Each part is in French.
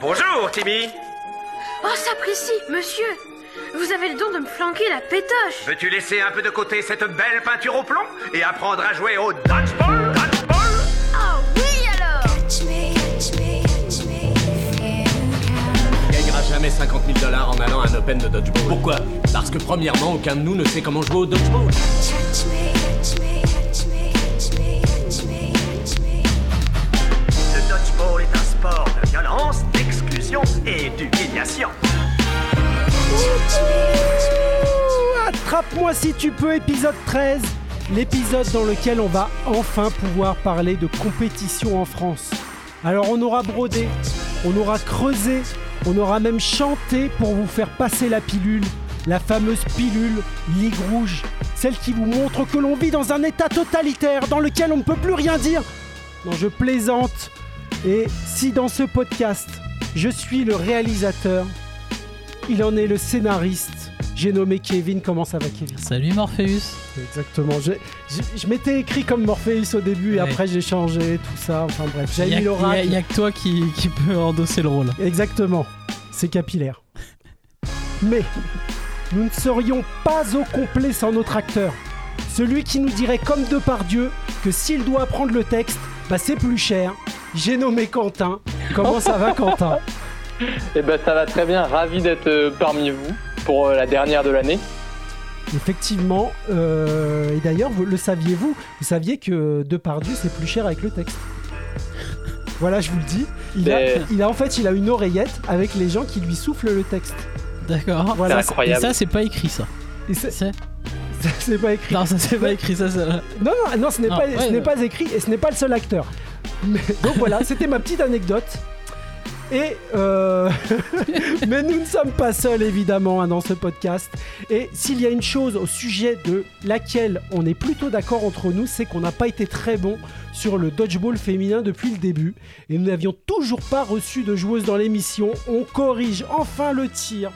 Bonjour, Timmy. Oh, s'apprécie, monsieur Vous avez le don de me flanquer la pétoche Veux-tu laisser un peu de côté cette belle peinture au plomb et apprendre à jouer au dodgeball Dodgeball? Oh oui alors On gagnera jamais 50 000 dollars en allant à un Open de dodgeball. Pourquoi? Parce que premièrement, aucun de nous ne sait comment jouer au dodgeball. Le Attrape-moi si tu peux, épisode 13. L'épisode dans lequel on va enfin pouvoir parler de compétition en France. Alors on aura brodé, on aura creusé, on aura même chanté pour vous faire passer la pilule. La fameuse pilule Ligue Rouge. Celle qui vous montre que l'on vit dans un état totalitaire dans lequel on ne peut plus rien dire. Non, je plaisante. Et si dans ce podcast, je suis le réalisateur, il en est le scénariste. J'ai nommé Kevin. Comment ça va, Kevin? Salut Morpheus. Exactement. Je m'étais écrit comme Morpheus au début et après j'ai changé, tout ça. Enfin bref, j'ai mis l'oracle. il y a que toi qui, qui peut endosser le rôle. Exactement. C'est capillaire. Mais nous ne serions pas au complet sans notre acteur. Celui qui nous dirait comme Depardieu que s'il doit apprendre le texte, bah c'est plus cher. J'ai nommé Quentin. Comment ça va Quentin Eh ben ça va très bien, ravi d'être euh, parmi vous pour euh, la dernière de l'année. Effectivement. euh, et d'ailleurs, vous- le saviez-vous? Vous saviez que Depardieu c'est plus cher avec le texte. Voilà, je vous le dis. Il a, Mais- il a en fait, il a une oreillette avec les gens qui lui soufflent le texte. D'accord. Voilà, C'est incroyable. Et ça, c'est pas écrit ça. Et c'est C'est- c'est pas écrit. Non, ça c'est pas écrit ça. ça... Non, non, non, ce n'est Non, pas, ouais, ce n'est ouais. pas écrit et ce n'est pas le seul acteur. Mais- donc voilà, c'était ma petite anecdote. Et euh, mais nous ne sommes pas seuls évidemment hein, dans ce podcast. Et s'il y a une chose au sujet de laquelle on est plutôt d'accord entre nous, c'est qu'on n'a pas été très bon sur le dodgeball féminin depuis le début. Et nous n'avions toujours pas reçu de joueuse dans l'émission. On corrige enfin le tir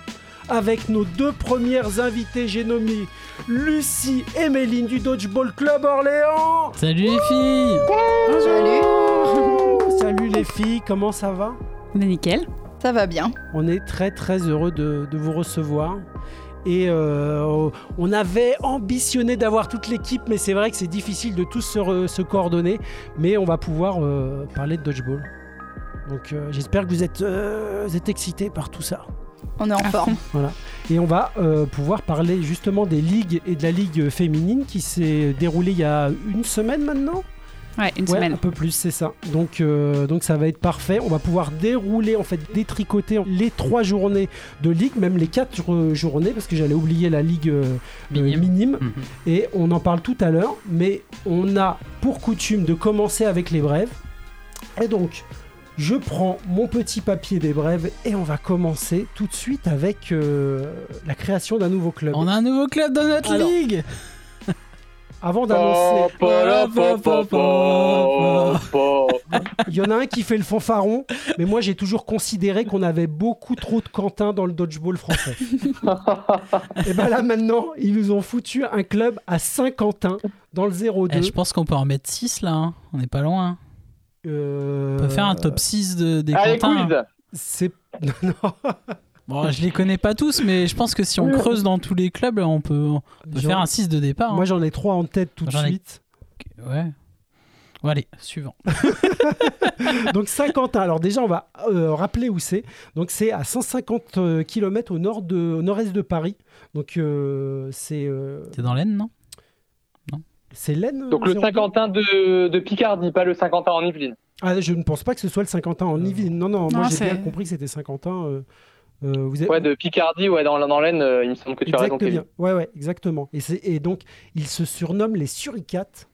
avec nos deux premières invitées. J'ai nommé Lucie et Méline du Dodgeball Club Orléans. Salut les filles. Salut Salut les filles, comment ça va? Mais nickel. Ça va bien. On est très très heureux de, de vous recevoir. Et euh, on avait ambitionné d'avoir toute l'équipe, mais c'est vrai que c'est difficile de tous se, re- se coordonner. Mais on va pouvoir euh, parler de dodgeball. Donc euh, j'espère que vous êtes, euh, vous êtes excités par tout ça. On est en forme. Et on va euh, pouvoir parler justement des ligues et de la ligue féminine qui s'est déroulée il y a une semaine maintenant. Ouais, une Ouais, semaine. un peu plus, c'est ça. Donc, euh, donc ça va être parfait. On va pouvoir dérouler, en fait, détricoter les trois journées de ligue, même les quatre jour- journées, parce que j'allais oublier la ligue euh, euh, Minime. minime. Mhm. Et on en parle tout à l'heure, mais on a pour coutume de commencer avec les brèves. Et donc, je prends mon petit papier des brèves et on va commencer tout de suite avec euh, la création d'un nouveau club. On a un nouveau club dans notre Alors, ligue. Avant d'annoncer, y en a un qui fait le fanfaron, mais moi j'ai toujours considéré qu'on avait beaucoup trop de Quentin dans le dodgeball français. et ben là maintenant, ils nous ont foutu un club à Saint-Quentin dans le 02. Eh, je pense qu'on peut en mettre 6 là. hein. On n'est pas loin. Euh, On peut faire un top 6 de, des Allez, Quentins. quiz C'est non, Bon, je les connais pas tous, mais je pense que si on creuse dans tous les clubs, on peut, on peut J'en- faire un 6 de départ. hein. Moi j'en ai trois en tête tout de ai- suite. Ouais. Bon, allez, suivant. Donc Saint-Quentin. Alors déjà on va euh, rappeler où c'est. Donc c'est à 150 km au nord de, au nord-est de Paris. Donc euh, c'est euh, T'es dans l'Aisne, non? C'est l'Aisne. Donc le 02? Saint-Quentin de, de Picardie, pas le Saint-Quentin en Yvelines. Ah, je ne pense pas que ce soit le Saint-Quentin en Yvelines. Non, non, moi Non, j'ai c'est- bien compris que c'était Saint-Quentin. euh, euh, vous avez... Ouais, de Picardie, ouais, dans, dans l'Aisne, euh, il me semble que tu as raison. Exactement. Kevin. Ouais, ouais, exactement. Et, c'est- et donc, ils se surnomment les suricates.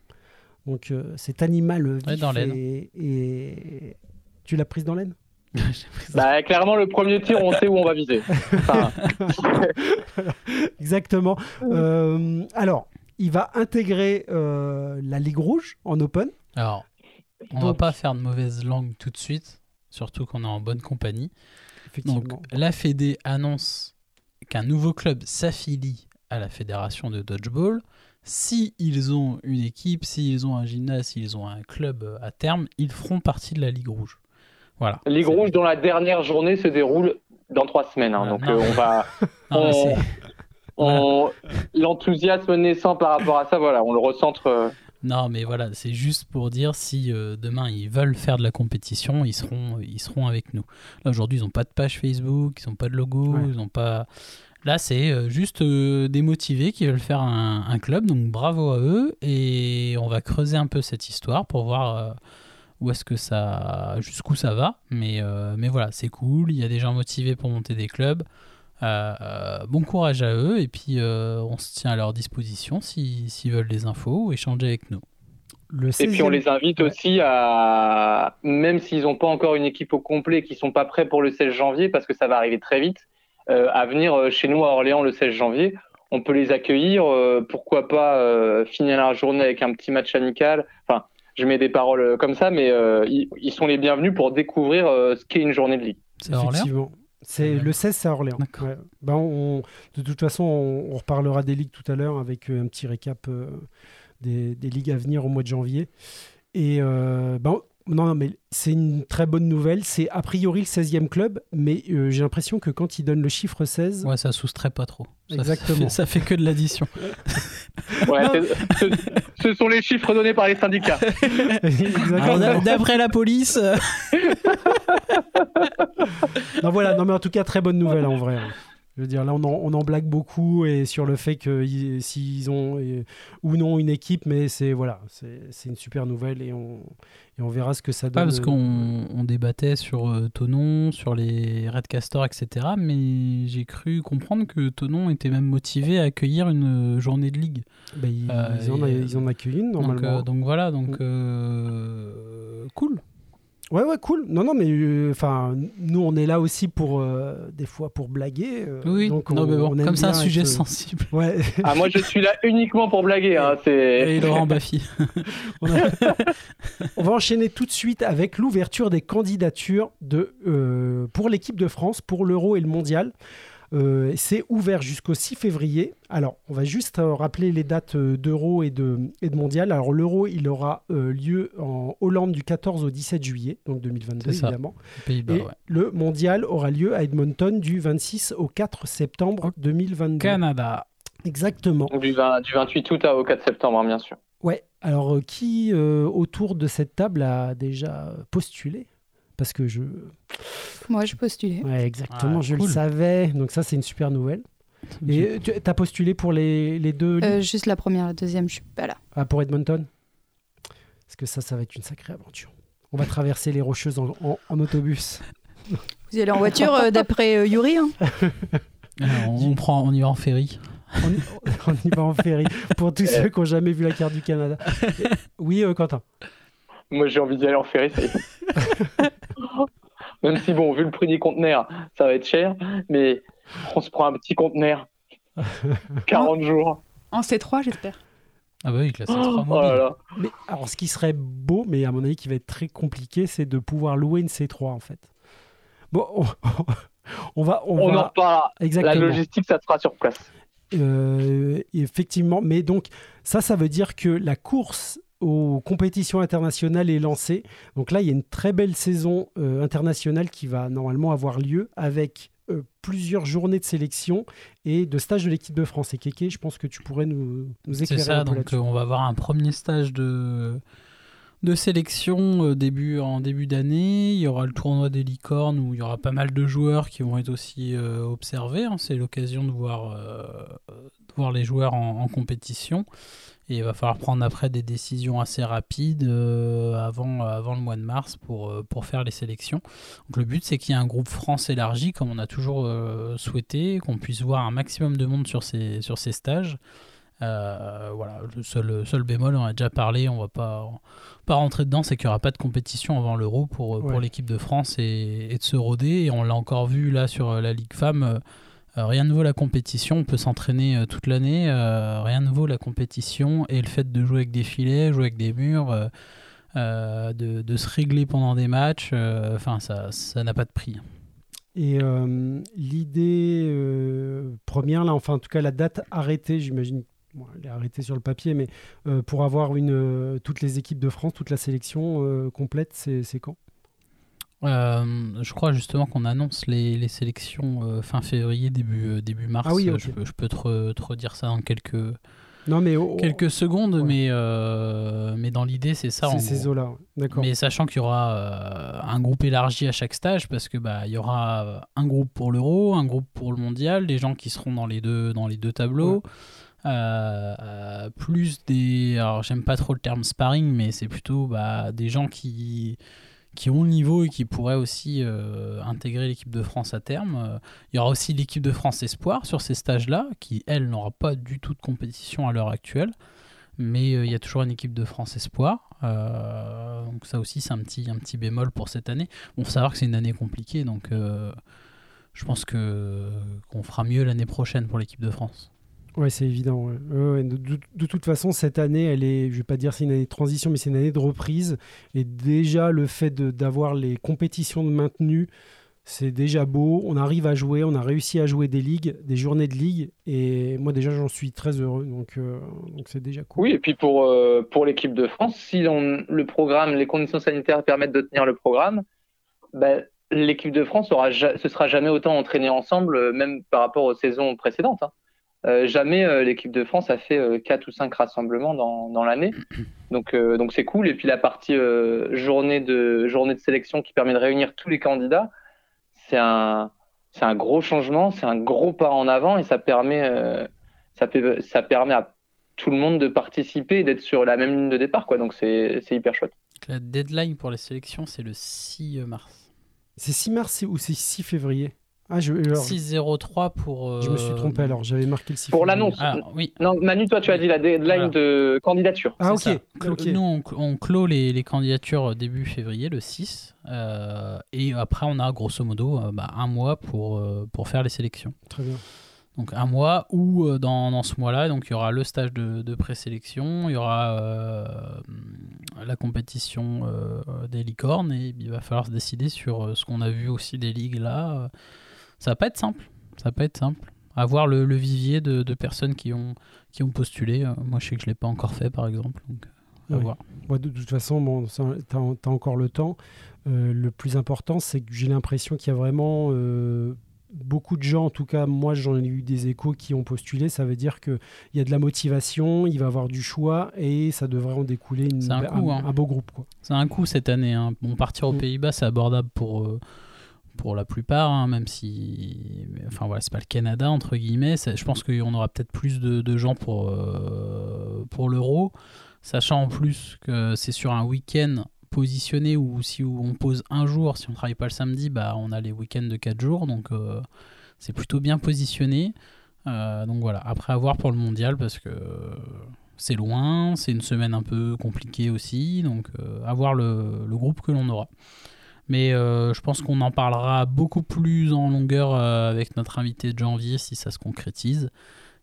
Donc, euh, cet animal vif Ouais, dans l'Aisne. et, et- Tu l'as prise dans l'aine? Bah, clairement, le premier tir, on sait où on va viser. Enfin, Exactement. Euh, alors, il va intégrer euh, la Ligue Rouge en Open. Alors, on va Donc- pas faire de mauvaise langue tout de suite, surtout qu'on est en bonne compagnie. Effectivement. Donc, la Fédé annonce qu'un nouveau club s'affilie à la fédération de dodgeball. Si ils ont une équipe, s'ils ont un gymnase, s'ils ont un club euh, à terme, ils feront partie de la Ligue Rouge. Voilà. Ligue rouge dont la dernière journée se déroule dans trois semaines. hein. Ah, donc non. euh, on va. On- L'enthousiasme naissant par rapport à ça, voilà, on le recentre. euh, Non, mais voilà, c'est juste pour dire si euh, demain ils veulent faire de la compétition, ils seront, ils seront avec nous. Là aujourd'hui, ils n'ont pas de page Facebook, ils n'ont pas de logo, Ouais. ils n'ont pas. Là, c'est euh, juste euh, des motivés qui veulent faire un, un club, donc bravo à eux. Et on va creuser un peu cette histoire pour voir euh, où est-ce que ça, jusqu'où ça va. Mais, euh, mais voilà, c'est cool. Il y a des gens motivés pour monter des clubs. Euh, euh, bon courage à eux et puis euh, on se tient à leur disposition si- s'ils veulent des infos ou échanger avec nous. Le Et puis on 16e les invite Ouais. aussi à, même s'ils n'ont pas encore une équipe au complet, qui sont pas prêts pour le 16 janvier, parce que ça va arriver très vite, à venir euh, chez nous à Orléans le 16 janvier. On peut les accueillir, euh, pourquoi pas euh, finir la journée avec un petit match amical. Enfin, je mets des paroles euh, comme ça, mais euh, ils, ils sont les bienvenus pour découvrir euh, ce qu'est une journée de ligue. C'est Effectivement. C'est le 16, c'est à Orléans. D'accord. Ouais. Ben, on- de toute façon, on, on reparlera des ligues tout à l'heure avec euh, un petit récap euh, des, des ligues à venir au mois de janvier. Et euh, ben, non, non, mais c'est une très bonne nouvelle. C'est a priori le 16e club, mais euh, j'ai l'impression que quand ils donnent le chiffre 16, Ouais, ça soustrait pas trop. Ça- Exactement. Ça fait, ça fait que de l'addition. Ouais, ce, ce sont les chiffres donnés par les syndicats. D'après la police, euh, Non, voilà, non, mais en tout cas, très bonne nouvelle en vrai. Je veux dire, là, on en, on en blague beaucoup et sur le fait que s'ils ont euh, ou non une équipe, mais c'est voilà, c'est une super nouvelle et on, et on verra ce que ça pas donne. parce qu'on on débattait sur euh, Tonon, sur les Redcasters, etc. Mais j'ai cru comprendre que Tonon était même motivé à accueillir une euh, journée de ligue. Ben, ils, Euh, ils en, a- et, ils en accueillent une Donc, normalement. euh, donc voilà, donc Mm. euh, cool. Ouais, ouais, cool. Non, non, mais euh, enfin, nous, on est là aussi pour euh, des fois pour blaguer. euh, Oui, donc non, on- mais bon, on aime comme c'est un sujet être- sensible. Ouais. Ah, moi, je suis là uniquement pour blaguer. Hein, c'est... Et Laurent Baffy. On, a- On va enchaîner tout de suite avec l'ouverture des candidatures de, euh, pour l'équipe de France pour l'Euro et le Mondial. Euh, c'est ouvert jusqu'au 6 février. Alors, on va juste euh, rappeler les dates euh, d'Euro et de, et de Mondial. Alors, l'Euro, il aura euh, lieu en Hollande du 14 au 17 juillet, donc 2022 C'est ça. évidemment. Pays-Bas, et ouais. le Mondial aura lieu à Edmonton du 26 au 4 septembre 2022. Canada. Exactement. Du, 20 du 28 août au 4 septembre, hein, bien sûr. Ouais, alors euh, qui euh, autour de cette table a déjà postulé Parce que je. Moi, je postulais. Ouais, exactement, Ah, je cool. le savais. Donc, ça, c'est une super nouvelle. Et euh, tu as postulé pour les, les deux Euh, juste la première, la deuxième, je suis pas là. Ah, pour Edmonton? Parce que ça, ça va être une sacrée aventure. On va traverser les Rocheuses en, en- en autobus. Vous y allez en voiture, euh, d'après euh, Yuri hein? Alors, on, prend, on y va en ferry. On, y- on y va en ferry. Pour tous ceux qui n'ont jamais vu la carte du Canada. Oui, euh, Quentin? Moi, j'ai envie d'y aller en ferry. ça y est. Même si, bon, vu le prix des conteneurs, ça va être cher, mais on se prend un petit conteneur. 40 jours. En C3, j'espère. Ah bah oui, classe Oh, 3 là mobile. là. Mais alors, ce qui serait beau, mais à mon avis qui va être très compliqué, c'est de pouvoir louer une C3 en fait. Bon, on, on va, on, On en va reparlera. La exactement. logistique, ça sera sur place. Euh, effectivement, mais donc ça, ça veut dire que la course aux compétitions internationales est lancée. Donc là, il y a une très belle saison euh, internationale qui va normalement avoir lieu avec euh, plusieurs journées de sélection et de stage de l'équipe de France. Et Kéké, je pense que tu pourrais nous, nous C'est éclairer ça, un peu donc euh, on va avoir un premier stage de, de sélection euh, début, en début d'année. Il y aura le tournoi des licornes où il y aura pas mal de joueurs qui vont être aussi euh, observés. hein. C'est l'occasion de voir, euh, les joueurs en, compétition. Et il va falloir prendre après des décisions assez rapides avant, le mois de mars pour, faire les sélections. Donc le but c'est qu'il y ait un groupe France élargi comme on a toujours souhaité, qu'on puisse voir un maximum de monde sur ces stages. Euh, voilà, le seul, seul bémol, on a déjà parlé, on va pas, pas rentrer dedans, c'est qu'il n'y aura pas de compétition avant l'Euro pour, pour Ouais. l'équipe de France et, et de se roder. Et on l'a encore vu là sur euh, la Ligue Femmes. euh, rien ne vaut la compétition, on peut s'entraîner toute l'année. euh, rien ne vaut la compétition et le fait de jouer avec des filets, jouer avec des murs, de, de se régler pendant des matchs, enfin ça ça n'a pas de prix. Et euh, l'idée euh, première, là, enfin en tout cas la date arrêtée, j'imagine, bon, elle est arrêtée sur le papier, mais euh, pour avoir une, euh, toutes les équipes de France, toute la sélection euh, complète, c'est quand? Je crois justement qu'on annonce les, les sélections fin février, début, début mars. Ah oui, je, peux- je peux te, te redire ça dans quelques, Non, mais oh, quelques secondes, ouais. mais, mais dans l'idée, c'est ça. c'est ces eaux-là. D'accord. Mais sachant qu'il y aura un groupe élargi à chaque stage, parce que bah y aura un groupe pour l'Euro, un groupe pour le Mondial, des gens qui seront dans les deux dans les deux tableaux, euh, plus des. Alors j'aime pas trop le terme sparring, mais c'est plutôt bah, des gens qui qui ont le niveau et qui pourraient aussi euh, intégrer l'équipe de France à terme. Euh, Il y aura aussi l'équipe de France Espoir sur ces stages-là, qui elle n'aura pas du tout de compétition à l'heure actuelle mais euh, il y a toujours une équipe de France Espoir. Euh, donc ça aussi, c'est un petit, un petit bémol pour cette année. Bon, faut savoir que c'est une année compliquée, donc euh, je pense qu'on fera mieux l'année prochaine pour l'équipe de France. Ouais, c'est évident. de, toute façon, cette année, elle est, je vais pas dire c'est une année de transition, mais c'est une année de reprise. Et déjà, le fait d'avoir les compétitions de maintenu, c'est déjà beau. On arrive à jouer, on a réussi à jouer des ligues, des journées de ligue. Et moi, déjà, j'en suis très heureux. Donc, euh, c'est déjà cool. Oui, et puis pour, euh, pour l'équipe de France, si le programme, les conditions sanitaires permettent de tenir le programme, ben, l'équipe de France aura se sera jamais autant entraînée ensemble, euh, même par rapport aux saisons précédentes. hein. Euh, jamais euh, l'équipe de France a fait euh, quatre ou cinq rassemblements dans, dans l'année. Donc euh, donc c'est cool. Et puis la partie euh, journée, de, journée de sélection qui permet de réunir tous les candidats, c'est un, c'est un gros changement, c'est un gros pas en avant et ça permet, euh, ça, peut- ça permet à tout le monde de participer et d'être sur la même ligne de départ. Quoi. Donc c'est c'est hyper chouette. La deadline pour les sélections, c'est le 6 mars. C'est 6 mars ou c'est 6 février? Ah, je, alors, 6-0-3 pour. euh, je me suis trompé alors. J'avais marqué le 6 Pour l'annonce. Ah, oui. Non, Manu, toi tu as dit la deadline Voilà. de candidature. Ah, ok. Nous, on, on clôt les, les candidatures début février, le 6. euh, et après, on a grosso modo euh, bah, un mois pour, euh, pour faire les sélections. Très bien. Donc un mois où euh, dans, dans ce mois-là, donc il y aura le stage de, de présélection, il y aura euh, la compétition euh, des licornes et il va falloir se décider sur euh, ce qu'on a vu aussi des ligues là. Ça va pas être simple, ça va pas être simple. Avoir le, le vivier de, de personnes qui ont, qui ont postulé. Euh, Moi je sais que je l'ai pas encore fait par exemple. Donc, à Ouais. voir. Ouais, de, de toute façon, bon, tu as, encore le temps. Euh, le plus important, c'est que j'ai l'impression qu'il y a vraiment euh, beaucoup de gens, en tout cas, moi j'en ai eu des échos qui ont postulé. Ça veut dire qu'il y a de la motivation, il va y avoir du choix et ça devrait en découler une- C'est un coup, hein. un beau groupe. C'est un coût cette année. Hein. Bon, partir aux Mm. Pays-Bas, c'est abordable pour, euh, pour la plupart, hein, même si. Enfin voilà, c'est pas le Canada, entre guillemets. Je pense qu'on aura peut-être plus de, gens pour, euh, pour l'euro, sachant en plus que c'est sur un week-end positionné où si on pose un jour, si on travaille pas le samedi, bah, on a les week-ends de 4 jours. Donc euh, c'est plutôt bien positionné. Euh, donc voilà, après avoir pour le mondial parce que c'est loin, c'est une semaine un peu compliquée aussi, donc euh, à voir le, le groupe que l'on aura. Mais euh, je pense qu'on en parlera beaucoup plus en longueur euh, avec notre invité de janvier si ça se concrétise.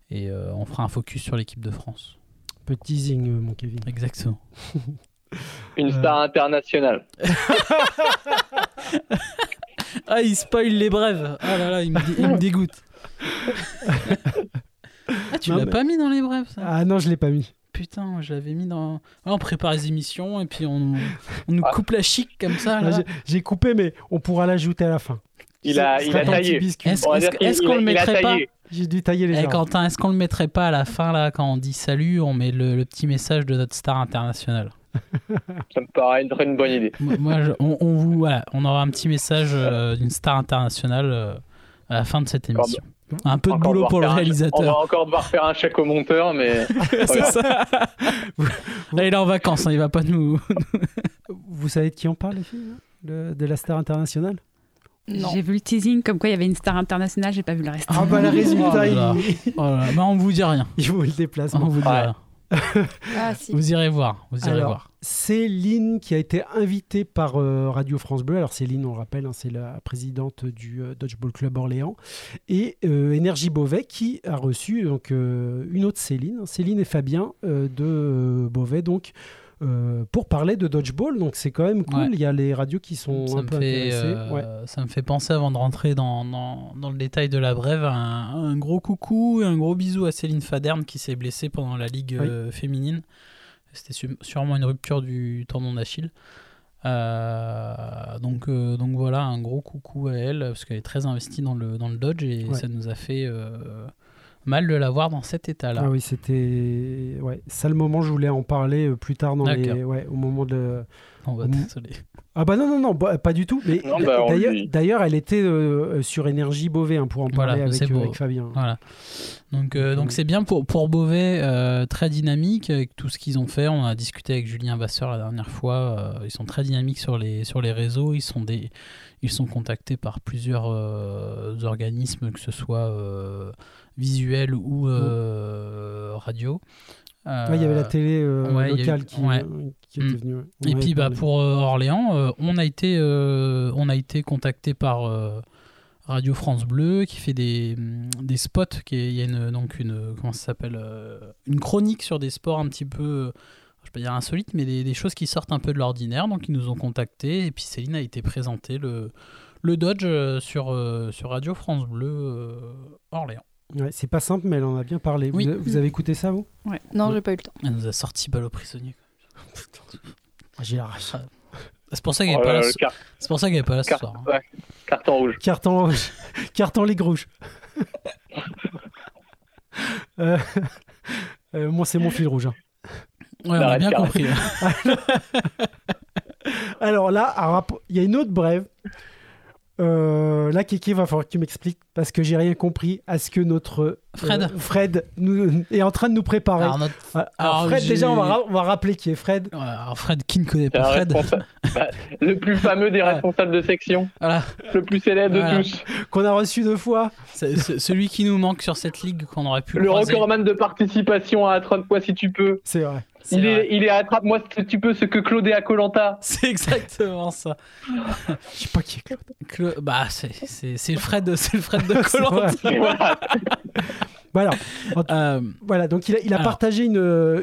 Et euh, on fera un focus sur l'équipe de France. Petit teasing, euh, mon Kevin. Exactement. Une Euh. star internationale. Ah, il spoil les brèves. Ah là là, il me, dé- il me dégoûte. ah, tu Non, l'as mais- pas mis dans les brèves, ça? Ah non, je l'ai pas mis. Putain, je l'avais mis dans. Ah, on prépare les émissions et puis on, nous- on nous Ah. coupe la chic comme ça. Là. j'ai- coupé, mais on pourra l'ajouter à la fin. Il a, il a taillé. Est-ce qu'on le mettrait pas. J'ai dû tailler les Eh, arbres. Quentin, est-ce qu'on le mettrait pas à la fin, là, quand on dit salut, on met le, le petit message de notre star internationale? Ça me paraît une, une bonne idée. Moi, moi, je- on, on vous, voilà, on aura un petit message euh, d'une star internationale euh, à la fin de cette émission. Un peu de Encore boulot pour le faire un- On réalisateur. va encore devoir faire un chèque au monteur, mais C'est ça. Là, il est en vacances, hein, il va pas nous. Vous savez de qui on parle, les filles là de, la star internationale? J'ai vu le teasing comme quoi il y avait une star internationale, j'ai pas vu le reste. Ah bah le résultat, Oh là là. il, Oh là là, mais on vous dit rien. il vaut le On déplacement. vous dit Ouais. rien. Ah, si. Vous irez voir. Vous irez Alors, voir. C'est Lynn qui a été invitée par euh, Radio France Bleu. Alors Lynn, on le rappelle, hein, c'est la présidente du euh, Dodgeball Club Orléans. Et euh, Énergie Beauvais qui a reçu donc, une autre Céline, Céline et Fabien de Beauvais, donc, euh, pour parler de Dodgeball. Donc c'est quand même cool. Ouais. Il y a les radios qui sont Ça un peu fait, intéressées. euh, Ouais. ça me fait penser, avant de rentrer dans, dans, dans le détail de la brève, un, un gros coucou et un gros bisou à Céline Faderne qui s'est blessée pendant la Ligue Oui. euh, féminine. C'était sûrement une rupture du tendon d'Achille. Euh, donc, euh, donc voilà, un gros coucou à elle, parce qu'elle est très investie dans le, dans le Dodge et Ouais. ça nous a fait euh, mal de la voir dans cet état-là. Ah oui, c'était. Ouais, ça le moment, je voulais en parler euh, plus tard dans les. Ouais, au moment de. On va désolé. Ah bah non, non, non, bah, pas du tout. Mais bah, d'ailleurs, elle était euh, sur énergie Beauvais hein, pour en Voilà, parler avec, euh, avec Fabien. Voilà. Donc, euh, donc c'est bien pour, pour Beauvais, euh, très dynamique avec tout ce qu'ils ont fait. On a discuté avec Julien Vasseur la dernière fois. euh, ils sont très dynamiques sur les, sur les réseaux. Ils sont, des, ils sont contactés par plusieurs euh, organismes, que ce soit euh, visuel ou euh, radio. Euh, Ouais, il y avait la télé ouais, locale eu- qui, était Mm. venue. On Et puis bah, pour Orléans, on, a été, on a été contacté par Radio France Bleu qui fait des, mm, des spots. Il y a une, donc une, comment ça s'appelle Une chronique sur des sports un petit peu, pas dire insolites, mais des, des choses qui sortent un peu de l'ordinaire. Donc ils nous ont contactés et puis Céline a été présentée le, le Dodge euh, sur, euh, sur Radio France Bleu euh, Orléans. Ouais, c'est pas simple, mais elle en a bien parlé. Oui. Vous, vous avez écouté ça, vous? Non, Ouais. j'ai pas eu le temps. Elle nous a sorti balle au prisonnier. J'ai l'arrache. C'est pour ça qu'elle Oh n'est là pas là, là. le ce- car- C'est pour ça qu'elle est pas là ce car- soir. hein. ouais, carton rouge. Carton rouge. Carton ligue rouge. Euh, euh, moi, c'est mon fil rouge. hein. Ouais, on a bien compris. hein. Alors là, il y a une autre brève. Euh, là, Kiki, va falloir que tu m'expliques parce que j'ai rien compris à ce que notre euh, Fred. Fred nous, est en train de nous préparer. Alors, notre- Ah, alors, alors, Fred, déjà, on va, on va rappeler qui est Fred. Alors Fred, qui ne connaît pas Fred bah, le plus fameux des responsables de section, Voilà, le plus célèbre de tous, qu'on a reçu deux fois. celui qui nous manque sur cette ligue qu'on aurait pu le croiser. recordman de participation à Attrape-moi si tu peux. C'est vrai. Il est, il est Attrape-moi si tu peux ce que Claude est à Colanta. C'est exactement ça. Je sais pas qui est Claude. Cla- Bah, c'est le Fred, c'est le Fred de vrai. Voilà. Voilà. Euh, Voilà. Donc, il a, il a Alors. partagé une.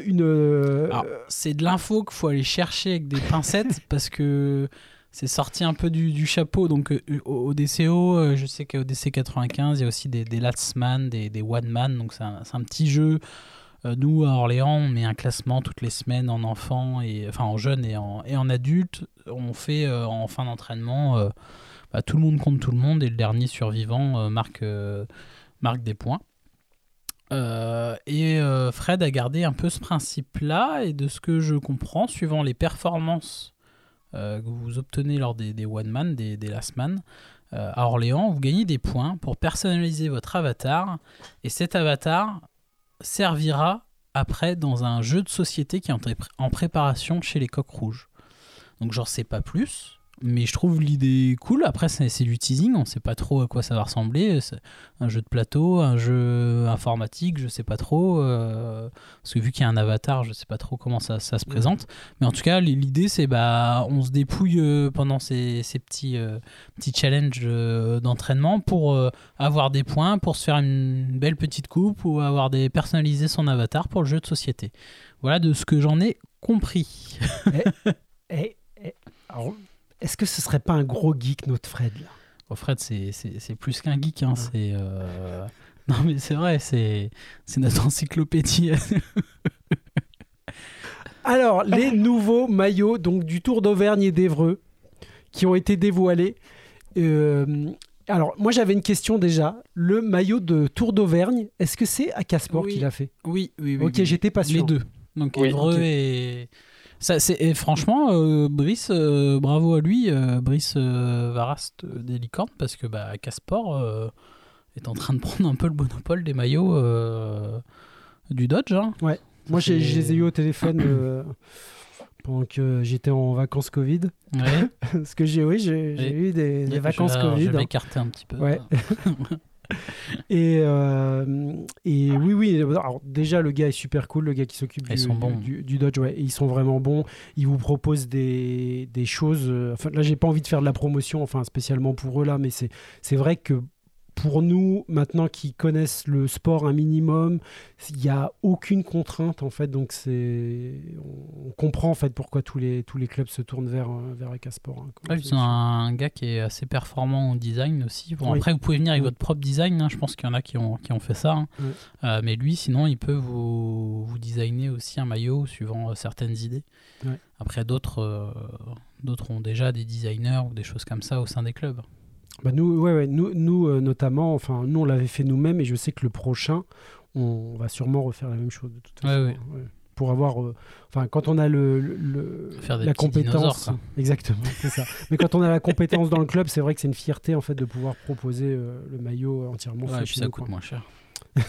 une euh, c'est de l'info qu'il faut aller chercher avec des pincettes parce que c'est sorti un peu du, du chapeau. Donc, euh, au, au DCO, euh, je sais qu'au DC 95, il y a aussi des, des last man, des, des one man. Donc, c'est un, c'est un petit jeu. Euh, nous, à Orléans, on met un classement toutes les semaines en enfants, et, enfin en jeunes et en, et en adultes. On fait euh, en fin d'entraînement, euh, bah, tout le monde contre tout le monde, et le dernier survivant marque, marque des points. Et Fred a gardé un peu ce principe-là, et de ce que je comprends, suivant les performances que vous obtenez lors des, des one man, des, des last man, à Orléans, vous gagnez des points pour personnaliser votre avatar, et cet avatar servira après dans un jeu de société qui est en, préparation chez les coqs rouges. Donc j'en sais pas plus, mais je trouve l'idée cool. Après c'est du teasing, on sait pas trop à quoi ça va ressembler. Un jeu de plateau, un jeu informatique, je sais pas trop. euh, parce que vu qu'il y a un avatar, je sais pas trop comment ça, ça se présente. Mais en tout cas l'idée c'est bah on se dépouille euh, pendant ces, ces petits, euh, petits challenges d'entraînement pour euh, avoir des points, pour se faire une belle petite coupe ou avoir des personnaliser son avatar pour le jeu de société. Voilà de ce que j'en ai compris. eh, eh, alors, Est-ce que ce serait pas un gros geek, notre Fred là? Bon, Fred, c'est- c'est c'est plus qu'un geek. Hein, c'est euh, Non, mais c'est vrai, c'est c'est notre encyclopédie. Alors, les nouveaux maillots donc du Tour d'Auvergne et d'Evreux qui ont été dévoilés. Euh, alors, moi j'avais une question déjà. Le maillot de Tour d'Auvergne, est-ce que c'est à Casport Oui. qu'il a fait? Oui, oui, oui. Ok, oui. j'étais pas sûr. Les deux. Donc, Oui, Évreux et. Ça, c'est- et franchement, euh, Brice, euh, bravo à lui, euh, Brice Varast des Licornes, parce que bah, Casport est en train de prendre un peu le monopole des maillots du Dodge. hein. Moi, j'ai- C'est- je les ai eu au téléphone pendant que j'étais en vacances Covid. Ouais. Parce que j'ai oui, j'ai eu des, vacances Covid. Je vais hein. un petit peu. Ouais. Et, euh, et oui, oui. Alors, déjà, le gars est super cool, le gars qui s'occupe du, Dodge. Ouais, ils sont vraiment bons. Ils vous proposent des, des choses. euh, Enfin, là, j'ai pas envie de faire de la promotion, enfin, spécialement pour eux là, mais c'est vrai que pour nous, maintenant qui connaissent le sport un minimum, il n'y a aucune contrainte en fait. Donc c'est, on, comprend en fait pourquoi tous les tous les clubs se tournent vers euh, vers Ecasport. hein, Ouais, c'est un gars qui est assez performant au design aussi. Bon, Oui. Après, vous pouvez venir avec Oui. votre propre design. hein. Je pense qu'il y en a qui ont, qui ont fait ça. hein. Euh, mais lui, sinon, il peut vous, vous designer aussi un maillot suivant euh, certaines idées. Après, d'autres euh, d'autres ont déjà des designers ou des choses comme ça au sein des clubs. Bah nous, ouais, ouais, nous, nous euh, notamment, enfin, nous on l'avait fait nous-mêmes et je sais que le prochain, on va sûrement refaire la même chose de toute façon. ouais. Ouais. Pour avoir, euh, enfin, quand on a le, le- Faire des la compétence, quoi. exactement, c'est ça. Mais quand on a la compétence dans le club, c'est vrai que c'est une fierté en fait de pouvoir proposer euh, le maillot entièrement Ouais, fait et puis ça nous, coûte quoi. moins cher.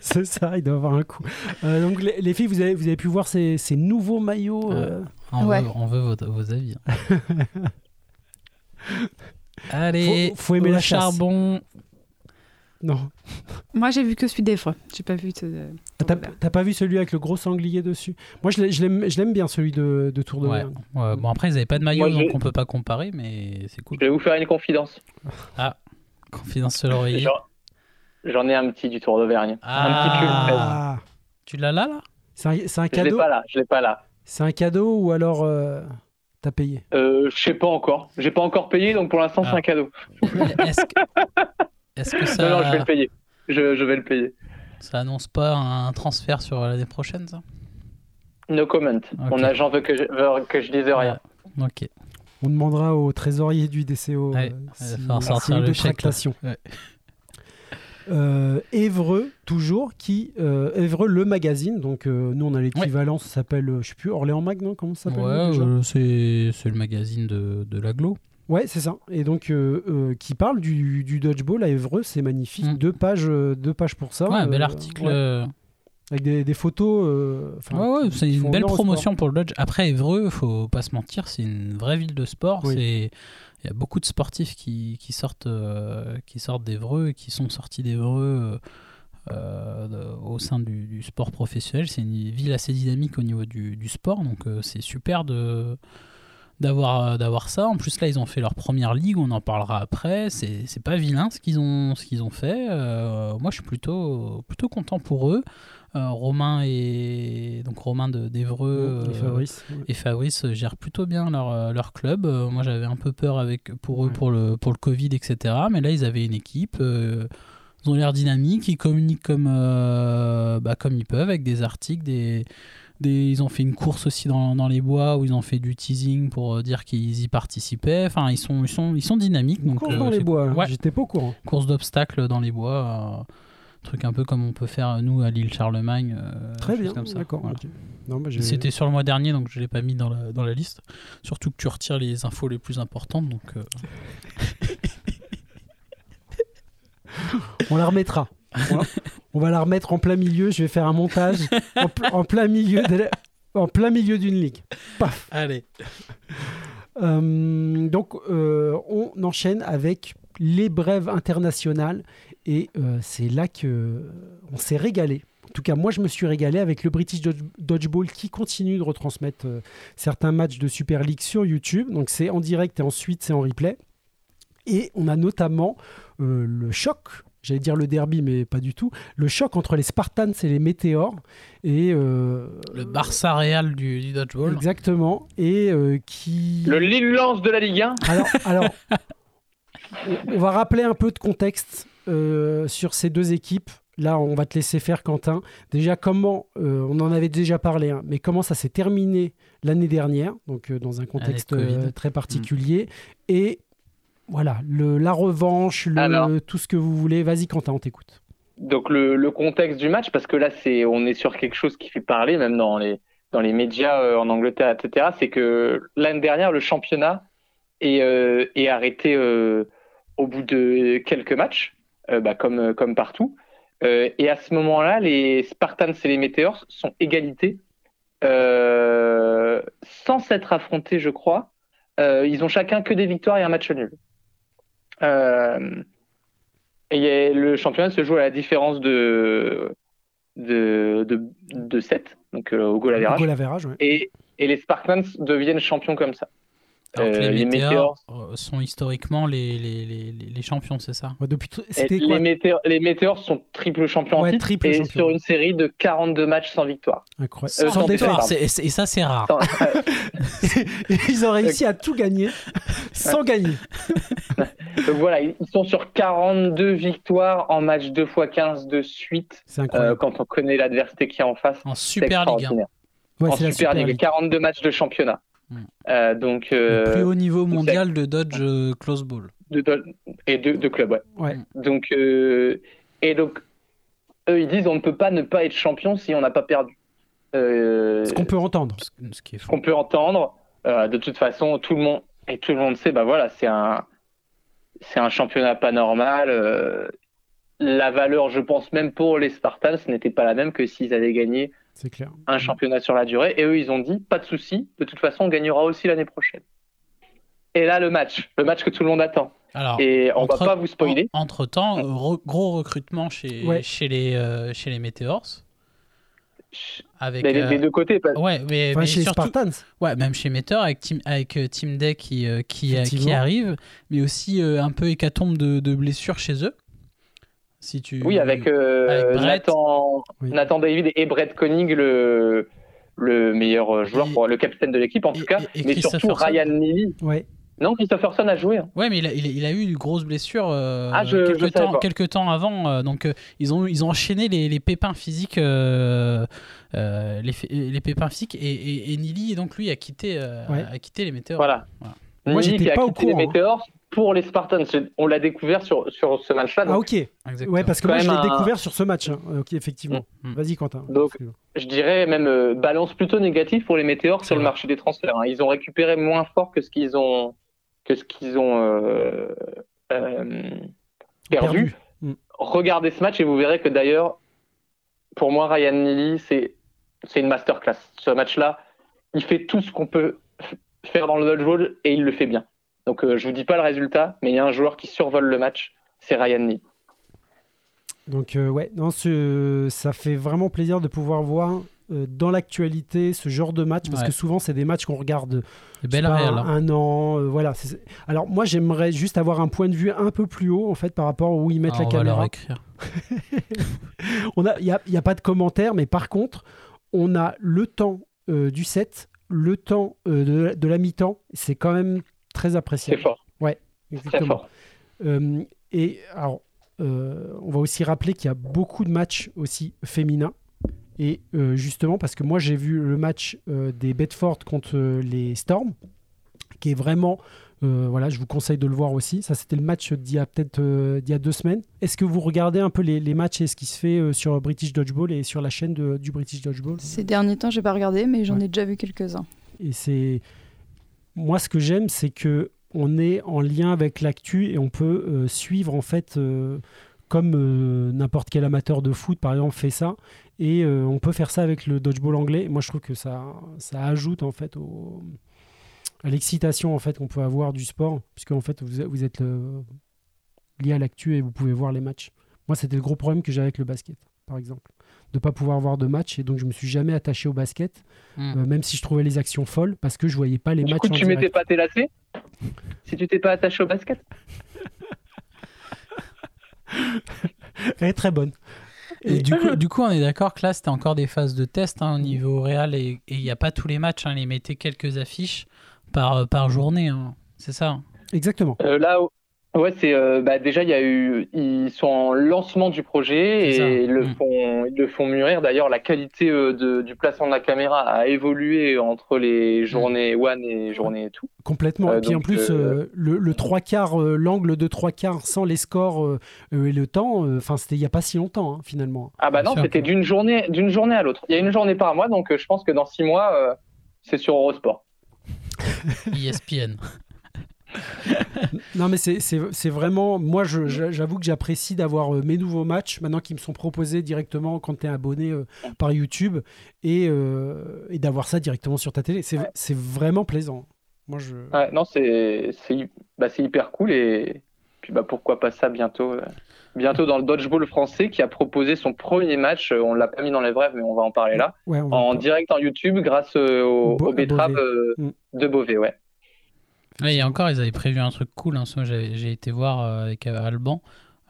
c'est ça, il doit avoir un coût. Euh, donc les, les filles, vous avez, vous avez pu voir ces, ces nouveaux maillots. euh, On, Ouais. veut, on veut vos, vos avis. Allez, Faut- faut aimer la chasse. charbon. Non, Moi, j'ai vu que celui d'Evreux. J'ai pas vu. de- Ah, t'as pas vu celui avec le gros sanglier dessus? Moi, je l'ai- je l'aime je l'aime bien celui de, de Tour de Ouais. Bon, après, ils n'avaient pas de maillot, Moi, je- donc on peut pas comparer, mais c'est cool. Je vais vous faire une confidence. Confidence sur l'oreiller. J'en- ai un petit du Tour d'Auvergne. Un petit pull fraise. Ah, Tu l'as là, là? C'est un, un Je l'ai cadeau? pas là, je l'ai pas là. C'est un cadeau ou alors euh, t'as payé Euh, je sais pas encore. J'ai pas encore payé, donc pour l'instant Ah. c'est un cadeau. Est-ce que, est-ce que ça, Non, non, je vais le payer. Je, je vais le payer. ça annonce pas un transfert sur l'année prochaine, ça? No comment. Ok. Mon agent veut que je, veut que je dise rien. Ok. On demandera au trésorier du DCO Ouais, euh, il va falloir s'il sortir le de chèque. Ouais. Euh, Évreux, toujours, qui euh, Évreux, le magazine. Donc euh, nous, on a l'équivalent, ça s'appelle, euh, je sais plus, Orléans Mag, non Comment ça Ouais, s'appelle déjà euh, c'est c'est le magazine de, de l'aglo. Ouais, c'est ça. Et donc, euh, euh, qui parle du, du dodgeball à Évreux, c'est magnifique. Mm. Deux pages, euh, deux pages pour ça. Ouais, bel article. ouais. Euh, avec des, des photos. euh, Ouais, c'est une belle promotion pour le Dodge. Après, Évreux, faut pas se mentir, c'est une vraie ville de sport. Oui. C'est il y a beaucoup de sportifs qui, qui sortent euh, qui sortent d'Évreux et qui sont sortis d'Évreux euh, euh, au sein du, du sport professionnel. C'est une ville assez dynamique au niveau du, du sport, donc euh, c'est super de d'avoir d'avoir ça. En plus là, ils ont fait leur première ligue. On en parlera après. C'est c'est pas vilain ce qu'ils ont ce qu'ils ont fait. Euh, moi, je suis plutôt plutôt content pour eux. Euh, Romain et donc Romain de d'Evreux sport. Et euh, Fabrice, ouais. et Fabrice gèrent plutôt bien leur, euh, leur club. Euh, moi, j'avais un peu peur avec, pour eux Ouais. pour le, pour le Covid, etc. Mais là, ils avaient une équipe. euh, ils ont l'air dynamiques. Ils communiquent comme, euh, bah, comme ils peuvent avec des articles. Des, des, ils ont fait une course aussi dans, dans les bois où ils ont fait du teasing pour euh, dire qu'ils y participaient. Enfin, ils sont, ils sont, ils sont dynamiques. Donc, course euh, dans les bois, hein. Ouais. j'étais pas au courant. Course d'obstacles dans les bois. euh, truc un peu comme on peut faire nous à l'île Charlemagne. euh, Très bien, comme ça. d'accord. Voilà. bah, C'était sur le mois dernier, donc je ne l'ai pas mis dans la, dans la liste. Surtout que tu retires les infos les plus importantes. Donc, euh, On la remettra. On, la- on va la remettre en plein milieu. Je vais faire un montage en, pl- en plein milieu de la- en plein milieu d'une ligue. Paf. Allez. Euh, donc, euh, on enchaîne avec les brèves internationales et euh, c'est là que on s'est régalé. En tout cas, moi, je me suis régalé avec le British Dodge- Dodgeball qui continue de retransmettre euh, certains matchs de Super League sur YouTube. Donc, c'est en direct et ensuite c'est en replay. Et on a notamment euh, le choc. J'allais dire le derby, mais pas du tout. Le choc entre les Spartans et les Météores. Et, euh, Le Barça Real du, du Dodgeball. Exactement. Et euh, qui. Le Lille Lance de la Ligue 1. Alors, alors on va rappeler un peu de contexte euh, sur ces deux équipes. Là, on va te laisser faire, Quentin. Déjà, comment, euh, on en avait déjà parlé, hein, mais comment ça s'est terminé l'année dernière, donc euh, dans un contexte euh, très particulier. Et voilà, le, la revanche, le- Alors. tout ce que vous voulez. Vas-y, Quentin, on t'écoute. Donc le, le contexte du match, parce que là c'est on est sur quelque chose qui fait parler même dans les dans les médias euh, en Angleterre, etc. C'est que l'année dernière le championnat est, euh, est arrêté euh, au bout de quelques matchs, bah, comme comme partout. Euh, et à ce moment-là, les Spartans et les Meteors sont égalité, euh, sans s'être affrontés, je crois. Euh, ils ont chacun que des victoires et un match nul. Euh, et le championnat se joue à la différence de, de, de, de 7, donc euh, au goal average. Goal average, ouais. Et, et les Spartans deviennent champions comme ça. Euh, les, les météores euh, sont historiquement les, les, les, champions, c'est ça Ouais, depuis, quoi les, météores, les Météores sont triple champions Ouais, en titre triple et champion. sur une série de 42 matchs sans victoire. Incroyable. Euh, Sans sans Et ça, c'est rare. Sans- euh, Ils ont réussi à tout gagner sans gagner. donc voilà, ils sont sur 42 victoires en match 2 x 15 de suite. C'est euh, incroyable. quand on connaît l'adversité qui est en face, En Super League. hein. extraordinaire. Ouais, en c'est la Super League. 42 matchs de championnat. Mm. Euh, donc, Le euh, plus haut niveau mondial de dodge euh, close ball. de, et de, de club, ouais. Ouais. Donc, et donc, eux, ils disent on ne peut pas ne pas être champion si on n'a pas perdu. Euh, Ce qu'on peut entendre. Ce, ce qui est ce qu'on peut entendre. Euh, de toute façon, tout le monde et tout le monde sait, bah voilà, c'est un, c'est un championnat pas normal. euh, la valeur, je pense même pour les Spartans, n'était pas la même que s'ils avaient gagné C'est clair. un championnat sur la durée. Et eux, ils ont dit pas de souci, de toute façon, on gagnera aussi l'année prochaine. Et là, le match, le match que tout le monde attend. Alors, Et on entre- va pas vous spoiler. Entre temps, gros recrutement chez, Ouais. chez, les, euh, chez les Meteors. Avec, Mais les, euh, des deux côtés, parce- Ouais, mais, Enfin, mais chez surtout, Spartans. ouais, même chez Meteor avec Team, avec euh, Team Day qui, euh, qui, arrive, mais aussi euh, un peu hécatombe de, de blessures chez eux. Si tu... oui, avec, euh, avec. Nathan, Oui. Nathan David et Brett Koenig, le, le meilleur joueur, Et- pour, le capitaine de l'équipe en et- tout cas. et- mais surtout. Ryan Neely. Ouais. Non, Christopherson a joué. hein. Ouais, mais il a, il eu une grosse blessure euh, Ah, je- quelques, temps, pas. quelques temps avant. euh, donc, euh, ils, ont, ils ont enchaîné les, les pépins physiques. euh, euh, les, pépins physiques. Et, et, et Nili, donc, lui, a quitté, euh, Ouais. a quitté les Meteors. Voilà. Voilà. Moi, j'étais pas au quitté les courant, hein. Meteors pour les Spartans. On l'a découvert sur, sur ce match-là. Ah, ok. Exactement. Ouais, parce que Quand moi, je l'ai même un- découvert sur ce match. hein. Ok, effectivement. Mm. Mm. Vas-y, Quentin. Donc, Je dirais même euh, balance plutôt négative pour les Météores C'est sur le marché des transferts. hein. Ils ont récupéré moins fort que ce qu'ils ont que ce qu'ils ont euh, euh, perdu. Mm. Regardez ce match et vous verrez que d'ailleurs, pour moi, Ryan Neely, c'est c'est une masterclass. Ce match-là, il fait tout ce qu'on peut faire dans le dodgeball et il le fait bien. Donc, euh, je vous dis pas le résultat, mais il y a un joueur qui survole le match, c'est Ryan Neely. Donc, euh, ouais, non, ce- ça fait vraiment plaisir de pouvoir voir euh, dans l'actualité ce genre de match parce Ouais. que souvent, c'est des matchs qu'on regarde pas, hein. un an. euh, voilà. c'est- Alors, moi, j'aimerais juste avoir un point de vue un peu plus haut en fait par rapport à où ils mettent Ah, la on va leur caméra. écrire. On a, il n'y a, il y a pas de commentaires, mais par contre, on a le temps euh, du set, le temps euh, de, de la mi-temps. C'est quand même très C'est appréciable. fort, très Exactement. fort. Euh, et alors, euh, on va aussi rappeler qu'il y a beaucoup de matchs aussi féminins. Et euh, justement, parce que moi j'ai vu le match euh, des Bedford contre les Storm, qui est vraiment, euh, voilà, je vous conseille de le voir aussi. Ça, c'était le match d'il y a peut-être euh, d'il y a deux semaines. Est-ce que vous regardez un peu les, les matchs et ce qui se fait euh, sur British Dodgeball et sur la chaîne de- du British Dodgeball? Ces derniers temps, j'ai pas regardé, mais j'en Ouais. ai déjà vu quelques-uns. Et c'est moi ce que j'aime, c'est que on est en lien avec l'actu et on peut euh, suivre en fait euh, comme euh, n'importe quel amateur de foot par exemple fait ça et on peut faire ça avec le dodgeball anglais. Moi je trouve que ça ajoute en fait à l'excitation en fait qu'on peut avoir du sport puisque en fait vous, êtes lié à l'actu et vous pouvez voir les matchs. Moi c'était le gros problème que j'avais avec le basket par exemple de pas pouvoir voir de match et donc je me suis jamais attaché au basket Mm. euh, même si je trouvais les actions folles, parce que je voyais pas les Du matchs coup, en tu mettais pas tes lacets Si tu t'es pas attaché au basket? Elle est très bonne. Et du, coup, du coup, on est d'accord que là, c'était encore des phases de test hein, au niveau réel et il n'y a pas tous les matchs. Hein, ils mettaient quelques affiches par, euh, par journée. hein. C'est ça. hein? Exactement. Euh, là, ouais, c'est euh, bah, déjà il y a eu, ils sont en lancement du projet et ils le Mm. font, ils le font mûrir. D'ailleurs, la qualité euh, de- du placement de la caméra a évolué entre les journées one et journées tout. Complètement. Euh, et puis en plus, le, le trois quarts, euh, l'angle de trois quarts sans les scores et le temps, euh, enfin, c'était il y a pas si longtemps, hein, finalement. Ah bah non, c'était d'une journée, d'une journée à l'autre. Il y a une journée par mois, donc euh, je pense que dans six mois, euh, c'est sur Eurosport. ESPN. Non, mais c'est- vraiment. Moi, j'avoue que j'apprécie d'avoir euh, mes nouveaux matchs maintenant qui me sont proposés directement quand tu es abonné euh, par YouTube et, euh, et d'avoir ça directement sur ta télé. C'est vraiment plaisant. Moi, je. Ouais, non, c'est bah, c'est hyper cool et puis bah pourquoi pas ça bientôt. Bientôt dans le dodgeball français qui a proposé son premier match, on l'a pas mis dans les brèves mais on va en parler là, Ouais, en direct en YouTube grâce au, Bo- au Beauvais. Mm. de Beauvais, ouais. Ouais, et encore, ils avaient prévu un truc cool. Hein. J'ai été voir euh, avec Alban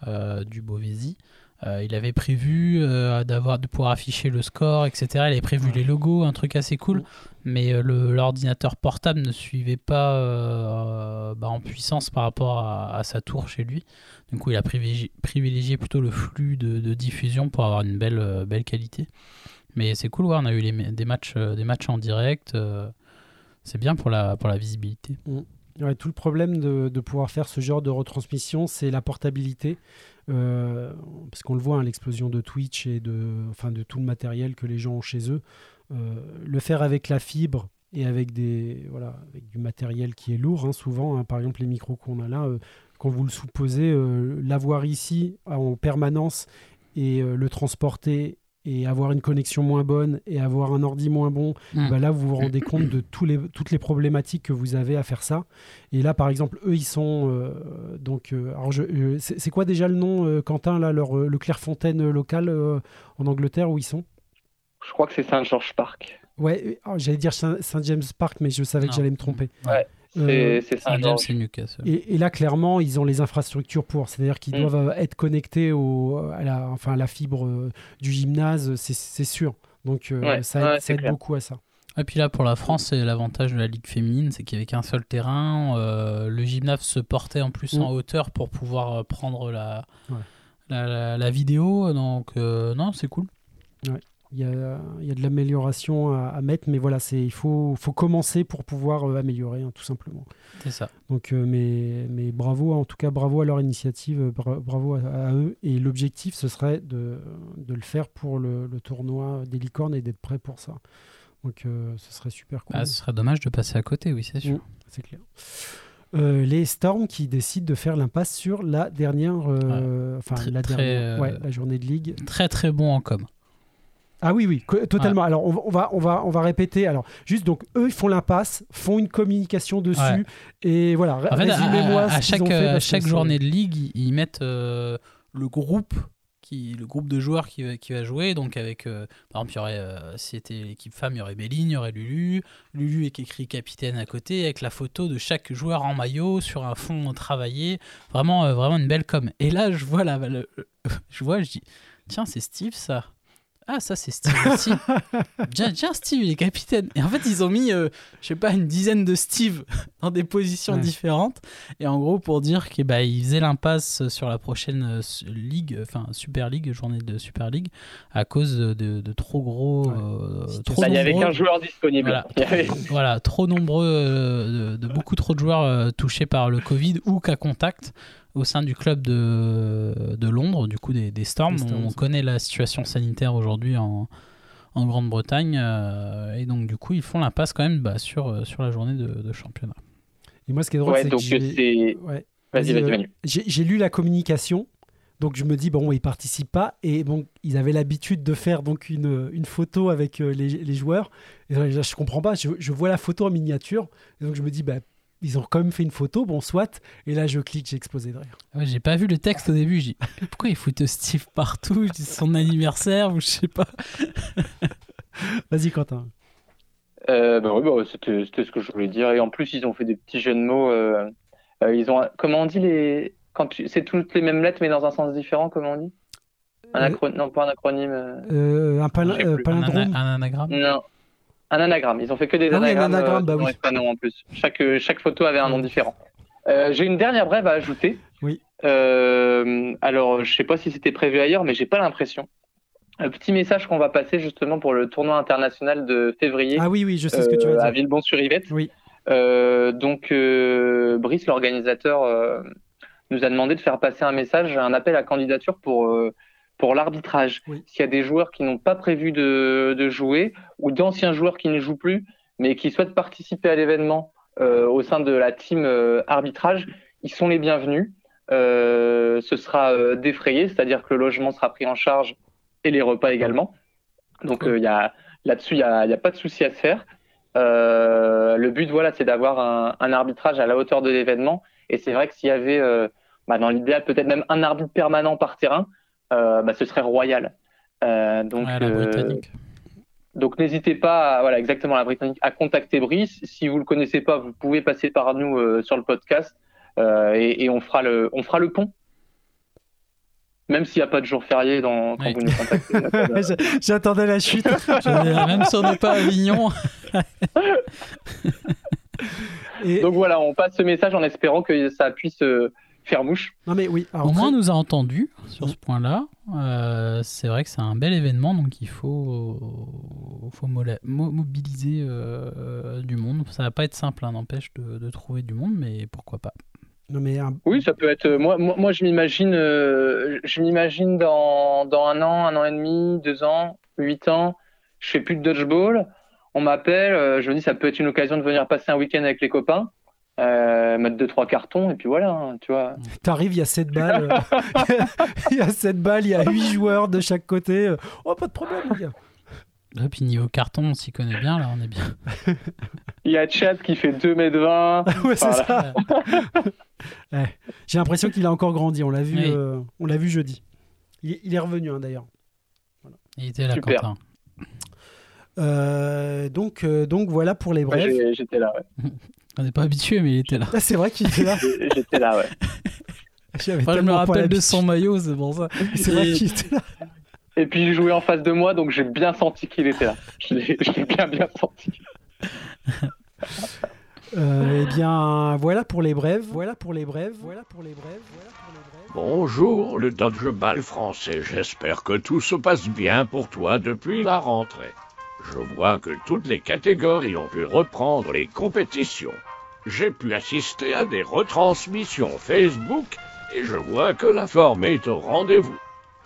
euh, du Beauvaisis. Euh, il avait prévu euh, d'avoir de pouvoir afficher le score, etc. Il avait prévu les logos, un truc assez cool. Mais euh, l'ordinateur portable ne suivait pas euh, bah, en puissance par rapport à, à sa tour chez lui. Du coup, il a privilégié, privilégié plutôt le flux de, de diffusion pour avoir une belle, euh, belle qualité. Mais c'est cool, ouais, on a eu les- des, matchs, euh, des matchs en direct. euh, c'est bien pour la, pour la visibilité. Ouais, tout le problème de, pouvoir faire ce genre de retransmission, c'est la portabilité. Euh, parce qu'on le voit, hein, l'explosion de Twitch et de, enfin, de tout le matériel que les gens ont chez eux. Euh, le faire avec la fibre et avec, des, voilà, avec du matériel qui est lourd, hein, souvent, hein, par exemple les micros qu'on a là, euh, quand vous le supposez, euh, l'avoir ici en permanence et le transporter et avoir une connexion moins bonne et avoir un ordi moins bon, Mm. bah là vous vous rendez compte de tous les, toutes les problématiques que vous avez à faire ça. Et là par exemple, eux ils sont euh, donc euh, alors je, c'est c'est quoi déjà le nom euh, Quentin là leur le Clairefontaine local euh, en Angleterre où ils sont? Je crois que c'est Saint George Park. Ouais, oh, j'allais dire Saint Saint James Park mais je savais que j'allais me tromper. Ouais, C'est c'est Saint-Georges. et Newcastle. Et, et là, clairement, ils ont les infrastructures pour. C'est-à-dire qu'ils Mm. doivent euh, être connectés au, à, la, enfin, à la fibre euh, du gymnase, c'est- sûr. Donc, euh, Ouais, ça aide, ouais, ça c'est aide clair. beaucoup à ça. Et puis là, pour la France, c'est l'avantage de la Ligue féminine, c'est qu'il n'y avait qu'un seul terrain. euh, le gymnase se portait en plus Mm. en hauteur pour pouvoir euh, prendre la, Ouais. la, la- la vidéo. Donc, euh, non, c'est cool. Il y a, il y a de l'amélioration à, à mettre, mais voilà, c'est- il faut, faut commencer pour pouvoir euh, améliorer, hein, tout simplement. C'est ça. Donc, euh, mais, mais bravo, en tout cas, bravo à leur initiative, euh, bra- bravo à, à eux. Et l'objectif, ce serait de, de le faire pour le, le tournoi des licornes et d'être prêt pour ça. Donc, euh, ce serait super cool. Ah, ce serait dommage de passer à côté, oui, c'est sûr. Mm, c'est clair. Euh, les Storms qui décident de faire l'impasse sur la dernière, euh, enfin Très- la dernière, ouais, la journée de ligue. Très très bon en com. Ah oui, oui, totalement. Alors on, va- on va, on va, répéter. Alors juste donc eux ils font l'impasse, font une communication dessus Ouais. et voilà. En fait, à, résumez-moi à- à ce qu'ils chaque, fait, à que chaque journée de ligue, ils, mettent euh, le groupe qui, le groupe de joueurs qui, va- qui va jouer. Donc avec, euh, par exemple, il y aurait, euh, si c'était l'équipe femme, il y aurait Béline, il y aurait Lulu. Lulu est écrit capitaine à côté avec la photo de chaque joueur en maillot sur un fond travaillé. Vraiment, euh, vraiment une belle com. Et là, je vois la, le- je vois, je dis, tiens, c'est Steve ça. Ah, ça c'est Steve aussi. Tiens, tiens, Steve, il est capitaine. Et en fait, ils ont mis, euh, je sais pas, une dizaine de Steve dans des positions Ouais. différentes. Et en gros, pour dire qu'ils bah, faisaient l'impasse sur la prochaine euh, ligue, enfin Super League, journée de Super League, à cause de, de trop gros. Ouais. euh, trop Bah, il y avait nombreux- qu'un joueur disponible. Voilà. Il y avait- voilà, trop nombreux, euh, de, de beaucoup trop de joueurs touchés par le Covid ou cas contact au sein du club de, de Londres, du coup des, des Storms. On connaît la situation sanitaire aujourd'hui en, en Grande-Bretagne euh, et donc du coup ils font l'impasse quand même bah, sur, euh, sur la journée de, de championnat. Et moi ce qui est drôle, Ouais, c'est que j'ai- ouais. Vas-y, Vas-y, vas-y, euh, j'ai j'ai lu la communication. Donc je me dis bon ils participent pas et bon ils avaient l'habitude de faire donc une, une photo avec euh, les, les joueurs et là, je comprends pas je, je vois la photo en miniature et donc je me dis bah ils ont quand même fait une photo bon soit et là je clique j'ai explosé de rire Ouais, j'ai pas vu le texte au début, j'ai dit pourquoi ils foutent Steve partout, son anniversaire ou je sais pas. vas-y Quentin Euh, bah oui, bah, c'était c'était ce que je voulais dire. Et en plus, ils ont fait des petits jeux de mots. euh, euh, ils ont, comment on dit les, quand tu, c'est toutes les mêmes lettres mais dans un sens différent, comment on dit? Un Euh, acro- Non, pas un acronyme. un pal- palindrome un anagramme? Non. Un anagramme. Ils ont fait que des Ah oui, un anagrammes. anagramme, euh, bah oui. en plus. Chaque, euh, chaque photo avait un nom différent. Euh, j'ai une dernière brève à ajouter. Oui. Euh, alors, je sais pas si c'était prévu ailleurs, mais j'ai pas l'impression. Un petit message qu'on va passer justement pour le tournoi international de février ah oui oui je sais ce que tu euh, vas à dire Villebon-sur-Yvette. Oui. Donc, Brice, l'organisateur, nous a demandé de faire passer un message, un appel à candidature pour, pour l'arbitrage. Oui. S'il y a des joueurs qui n'ont pas prévu de, de jouer ou d'anciens joueurs qui ne jouent plus, mais qui souhaitent participer à l'événement euh, au sein de la team euh, arbitrage, ils sont les bienvenus. Euh, ce sera défrayé, c'est-à-dire que le logement sera pris en charge et les repas également. Donc, là-dessus, il n'y a, pas de souci à se faire. Le but, voilà, c'est d'avoir un, un arbitrage à la hauteur de l'événement. Et c'est vrai que s'il y avait, bah, dans l'idéal, peut-être même un arbitre permanent par terrain, bah, ce serait royal. Euh, donc, Ouais, la euh, Britannique. donc n'hésitez pas, à, voilà, exactement la Britannique, à contacter Brice. Si vous le connaissez pas, vous pouvez passer par nous euh, sur le podcast euh, et, et on fera le, on fera le pont. Même s'il n'y a pas de jour férié dans, quand Oui. vous nous contactez. euh, j'attendais la chute Même si on n'est pas à Avignon, et Donc voilà, on passe ce message en espérant que ça puisse euh, faire mouche. non mais oui alors, au moins on nous a entendus sur ce point-là. Euh, c'est vrai que c'est un bel événement, donc il faut, faut mola- mo- mobiliser euh, du monde. Ça va pas être simple, hein, n'empêche, de, de trouver du monde, mais pourquoi pas. Non, mais un- Oui, ça peut être. Moi, moi, moi, je m'imagine, euh, je m'imagine dans, dans un an, un an et demi, deux ans, huit ans, je fais plus de dodgeball. On m'appelle, euh, je me dis ça peut être une occasion de venir passer un week-end avec les copains, euh, mettre deux trois cartons et puis voilà, hein, tu vois. T'arrives, il y a 7 balles. euh, Il y a 7 balles, il y a 8 joueurs de chaque côté. euh, Oh, pas de problème, les gars. Et puis niveau carton, on s'y connaît bien, là, on est bien. Il y a Chad qui fait 2 mètres 20. ouais, c'est Voilà. ça. Ouais. J'ai l'impression qu'il a encore grandi. On l'a vu, Oui. euh, on l'a vu jeudi. Il, il est revenu hein, d'ailleurs. Il était là, Super. Quentin. Euh, donc, euh, donc voilà pour les Ouais, brefs. j'ai- J'étais là, ouais. On n'est pas habitué, mais il était là. Ah, c'est vrai qu'il était là. J'étais là, ouais. J'avais Enfin, je me rappelle de son maillot, c'est pour ça. C'est vrai qu'il était là. Et puis il jouait en face de moi, donc j'ai bien senti qu'il était là. Je l'ai je l'ai bien bien senti. Euh, eh bien, voilà pour les brèves. Voilà pour les brèves. Voilà pour les brèves. Voilà pour les brèves. Bonjour, le dodgeball français. J'espère que tout se passe bien pour toi depuis la rentrée. Je vois que toutes les catégories ont pu reprendre les compétitions. J'ai pu assister à des retransmissions Facebook et je vois que la forme est au rendez-vous.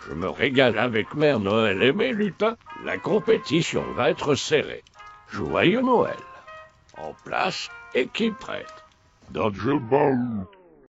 Je me régale avec Mère Noël et mes lutins. La compétition va être serrée. Joyeux Noël. En place, équipe prête. Dodgeball.